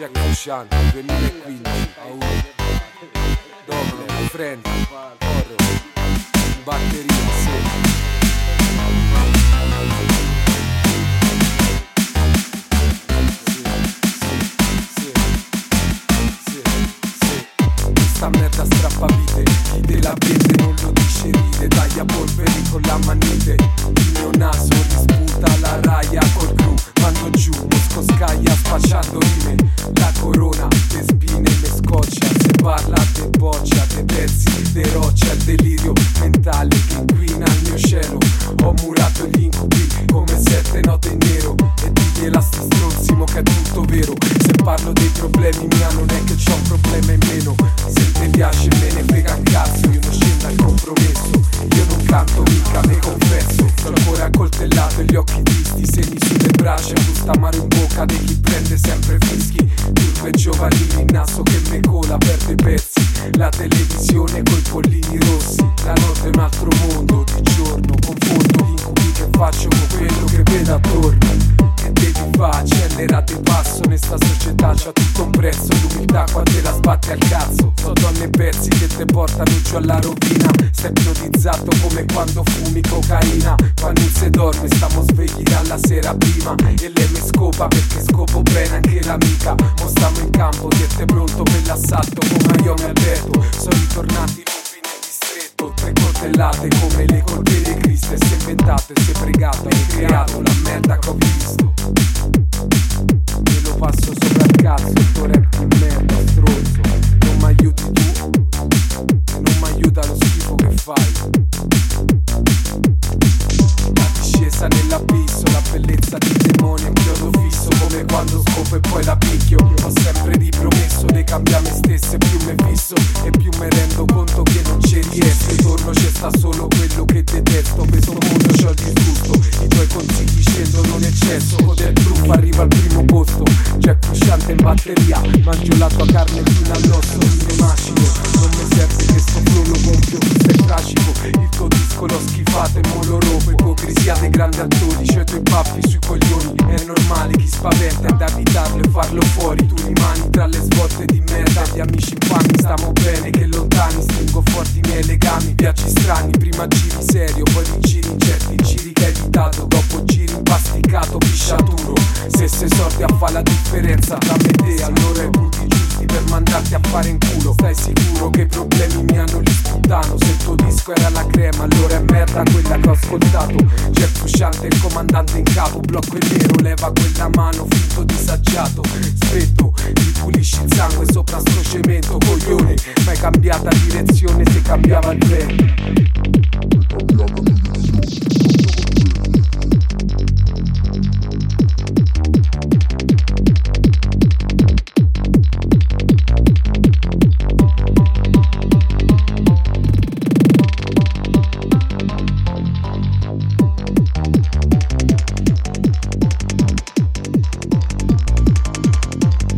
Jack Frusciante 2015 A1 Doble, Friend, Oro Batteria, sì. Sta merda strappa vite Chi te la vede non lo dice ride Taglia polveri con la manite. Il mio naso disputa la raia col cru Mando giù, Mosco scaglia spacciando rime La corona, le spine, le scoccia Se parla te boccia, te pezzi, te roccia Il delirio mentale che inquina il mio cielo. Ho murato gli incubi come sette note in nero E digliela sti stronzi mo che è tutto vero. Se parlo dei problemi mia non è che c'ho un problema in meno accoltellato e gli occhi tristi Segni sulle braccia, gusta amaro in bocca Di chi prende sempre fischi. Turbe giovanili, il naso che me cola perde pezzi. La televisione coi pollini rossi La notte è un altro mondo Di giorno Società c'ha tutto un prezzo L'umiltà qua te la sbatti al cazzo. So donne e pezzi che te portano giù alla rovina. Sei ipnotizzato come quando fumi cocaina. Quando non si dorme stiamo svegli dalla sera prima. E lei mi scopa perché scopo bene anche l'amica. Mo stiamo in campo siete pronto per l'assalto. Come io mi Alberto Sono ritornati Tre coltellate come le colpe di Cristo. E si è inventato e si è pregato Hai creato la merda che ho visto cazzo il tuo rap di merda stronzo. Non mi tu non mi lo schifo che fai. La discesa nell'abisso La bellezza di demone un chiodo fisso Come quando scopo e poi la picchio. Ho sempre ripromesso di cambiare me stesso più me fisso e più me rendo conto che non ci riesco. Intorno c'è solo quello che detesto Per sto mondo c'ho il disgusto I tuoi consigli scendono in eccesso Con del truffo arriva al primo posto. Jack frusciante in batteria Mangio la tua carne fino all'osso Fine mascico Non mi serve che sto flow lo gonfio è tragico Il tuo disco l'ho schifato e mo lo rompo Ipocrisia dei grandi attori C'ho i tuoi baffi sui coglioni. È normale chi spaventa è da evitarlo e farlo fuori. Tu rimani tra le svolte di merda Gli amici infami stiamo bene che lontani. Stringo forti i miei legami Viaggi strani Prima giri serio Poi rigiri incerti Giri che hai evitato Dopo giri impasticato Pisciaturo. Se sei sorti a fa la differenza Tra me e te. Allora i punti giusti Per mandarti a fare in culo. Stai sicuro che i problemi mi hanno li spuntano Se il tuo disco era la crema Allora è merda quella che ho ascoltato. C'è il frusciante il comandante in capo Blocco il nero Leva quella mano finto disaggiato. Spetto Ti pulisci il sangue sopra sto cemento Coglione. Ma hai cambiata direzione se cambiava il vento